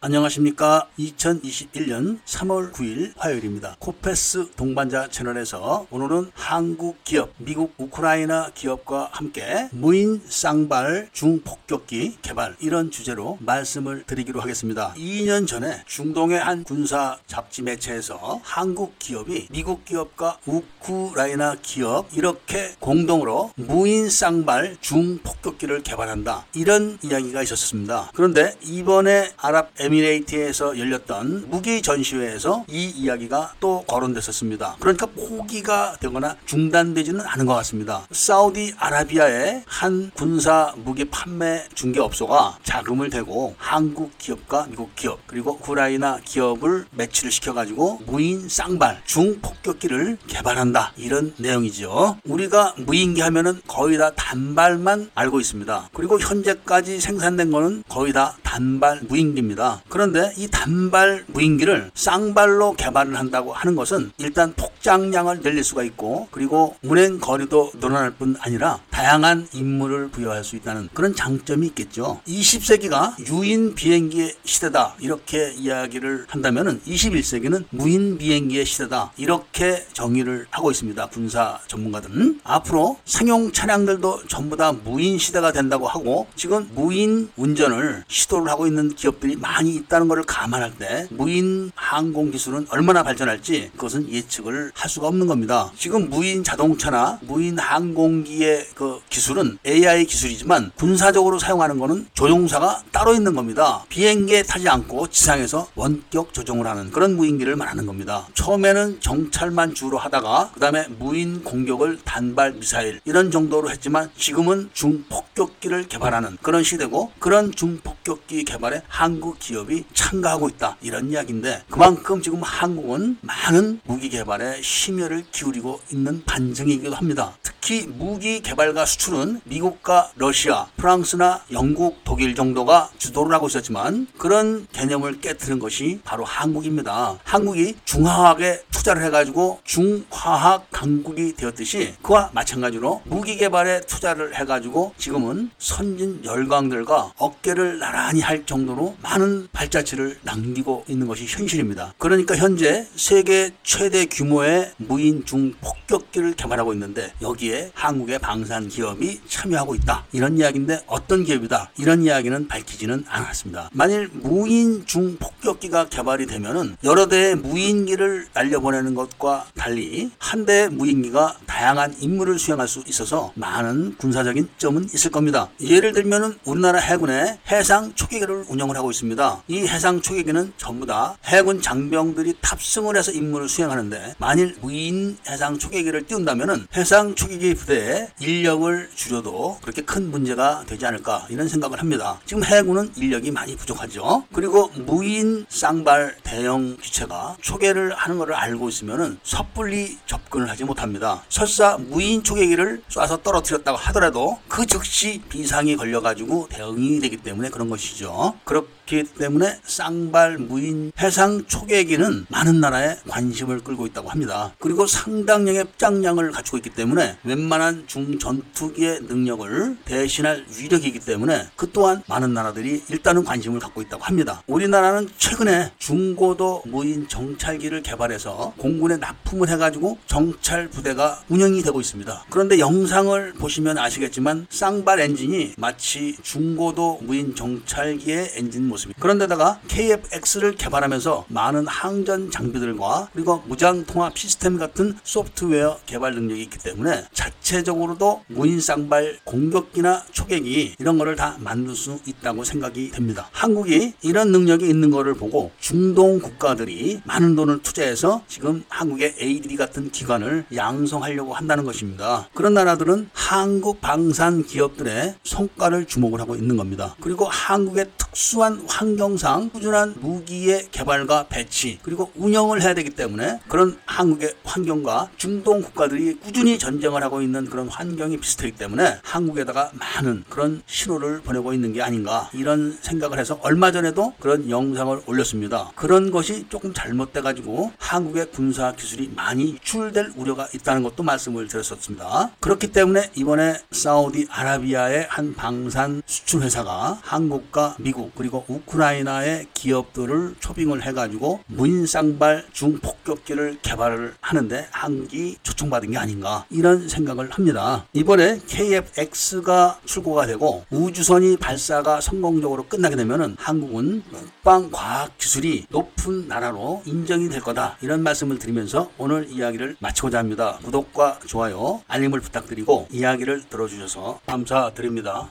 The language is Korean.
안녕하십니까. 2021년 3월 9일 화요일입니다. 코페스 동반자 채널에서 오늘은 한국 기업, 미국 우크라이나 기업과 함께 무인 쌍발 중폭격기 개발 이런 주제로 말씀을 드리기로 하겠습니다. 2년 전에 중동의 한 군사 잡지 매체에서 한국 기업이 미국 기업과 우크라이나 기업 이렇게 공동으로 무인 쌍발 중폭격기를 개발한다. 이런 이야기가 있었습니다. 그런데 이번에 아랍 에미레이트에서 열렸던 무기 전시회에서 이 이야기가 또 거론됐었습니다. 그러니까 포기가 되거나 중단되지는 않은 것 같습니다. 사우디 아라비아의 한 군사 무기 판매 중개업소가 자금을 대고 한국 기업과 미국 기업 그리고 우크라이나 기업을 매치를 시켜가지고 무인 쌍발 중폭격기를 개발한다 이런 내용이죠. 우리가 무인기 하면은 거의 다 단발만 알고 있습니다. 그리고 현재까지 생산된 거는 거의 다 단발 무인기입니다. 그런데 이 단발 무인기를 쌍발로 개발을 한다고 하는 것은 일단 폭장량을 늘릴 수가 있고 그리고 운행 거리도 늘어날 뿐 아니라 다양한 임무를 부여할 수 있다는 그런 장점이 있겠죠. 20세기가 유인 비행기의 시대다 이렇게 이야기를 한다면은 21세기는 무인 비행기의 시대다 이렇게 정의를 하고 있습니다. 군사 전문가들은 앞으로 상용 차량들도 전부 다 무인 시대가 된다고 하고 지금 무인 운전을 시도를 하고 있는 기업들이 많이 많이 있다는 것을 감안할 때 무인 항공 기술은 얼마나 발전할지 그것은 예측을 할 수가 없는 겁니다. 지금 무인 자동차나 무인 항공기의 그 기술은 AI 기술이지만 군사적으로 사용하는 것은 조종사가 따로 있는 겁니다. 비행기에 타지 않고 지상에서 원격 조종을 하는 그런 무인기를 말하는 겁니다. 처음에는 정찰만 주로 하다가 그 다음에 무인 공격을 단발 미사일 이런 정도로 했지만 지금은 중폭격기를 개발하는 그런 시대고 그런 중폭 격기 개발에 한국 기업 기업이 참가하고 있다. 이런 이야기인데 그만큼 지금 한국은 많은 무기 개발에 심혈을 기울이고 있는 반증이기도 합니다. 특히 무기 개발과 수출은 미국과 러시아, 프랑스나 영국, 독일 정도가 주도를 하고 있었지만 그런 개념을 깨뜨린 것이 바로 한국입니다. 한국이 중화학에 투자를 해가지고 중화학 강국이 되었듯이 그와 마찬가지로 무기 개발에 투자를 해가지고 지금은 선진 열강들과 어깨를 나란히 할 정도로 많은 발자취를 남기고 있는 것이 현실입니다. 그러니까 현재 세계 최대 규모의 무인 중 폭격기를 개발하고 있는데 여기 에 한국의 방산 기업이 참여하고 있다. 이런 이야기인데 어떤 기업이다. 이런 이야기는 밝히지는 않았습니다. 만일 무인 중폭격기가 개발이 되면은 여러 대의 무인기를 날려보내는 것과 달리 한 대의 무인기가 다양한 임무를 수행할 수 있어서 많은 군사적인 점은 있을 겁니다. 예를 들면은 우리나라 해군의 해상 초계기를 운영을 하고 있습니다. 이 해상 초계기는 전부 다 해군 장병들이 탑승을 해서 임무를 수행하는데 만일 무인 해상 초계기를 띄운다면 해상 초계기 부대의 인력을 줄여도 그렇게 큰 문제가 되지 않을까 이런 생각을 합니다. 지금 해군은 인력이 많이 부족하죠. 그리고 무인 쌍발 대형 기체가 초계를 하는 것을 알고 있으면 섣불리 접근을 하지 못합니다. 설사 무인 초계기를 쏴서 떨어뜨렸다고 하더라도 그 즉시 비상이 걸려가지고 대응이 되기 때문에 그런 것이죠. 그렇 기 때문에 때문에 쌍발 무인 해상 초계기는 많은 나라에 관심을 끌고 있다고 합니다. 그리고 상당량의 짱량을 갖추고 있기 때문에 웬만한 중전투기의 능력을 대신할 위력이기 때문에 그 또한 많은 나라들이 일단은 관심을 갖고 있다고 합니다. 우리나라는 최근에 중고도 무인 정찰기를 개발해서 공군에 납품을 해가지고 정찰 부대가 운영이 되고 있습니다. 그런데 영상을 보시면 아시겠지만 쌍발 엔진이 마치 중고도 무인 정찰기의 엔진 모습 입니다. 그런데다가 KFX를 개발하면서 많은 항전 장비들과 그리고 무장 통합 시스템 같은 소프트웨어 개발 능력이 있기 때문에 자체적으로도 무인 쌍발 공격기나 초계기 이런 거를 다 만들 수 있다고 생각이 됩니다. 한국이 이런 능력이 있는 거를 보고 중동 국가들이 많은 돈을 투자해서 지금 한국의 ADD 같은 기관을 양성하려고 한다는 것입니다. 그런 나라들은 한국 방산 기업들의 성과를 주목을 하고 있는 겁니다. 그리고 한국의 특수한 환경상 꾸준한 무기의 개발과 배치 그리고 운영을 해야 되기 때문에 그런 한국의 환경과 중동 국가들이 꾸준히 전쟁을 하고 있는 그런 환경이 비슷하기 때문에 한국에다가 많은 그런 신호를 보내고 있는 게 아닌가 이런 생각을 해서 얼마 전에도 그런 영상을 올렸습니다. 그런 것이 조금 잘못돼 가지고 한국의 군사 기술이 많이 유출될 우려가 있다는 것도 말씀을 드렸었습니다. 그렇기 때문에 이번에 사우디 아라비아의 한 방산 수출 회사가 한국과 미국 그리고 우크라이나의 기업들을 초빙을 해가지고 무인 쌍발 중폭격기를 개발을 하는데 한국이 초청받은 게 아닌가 이런 생각을 합니다. 이번에 KF-X가 출고가 되고 우주선이 발사가 성공적으로 끝나게 되면은 한국은 국방 과학 기술이 높은 나라로 인정이 될 거다 이런 말씀을 드리면서 오늘 이야기를 마치고자 합니다. 구독과 좋아요, 알림을 부탁드리고 이야기를 들어주셔서 감사드립니다.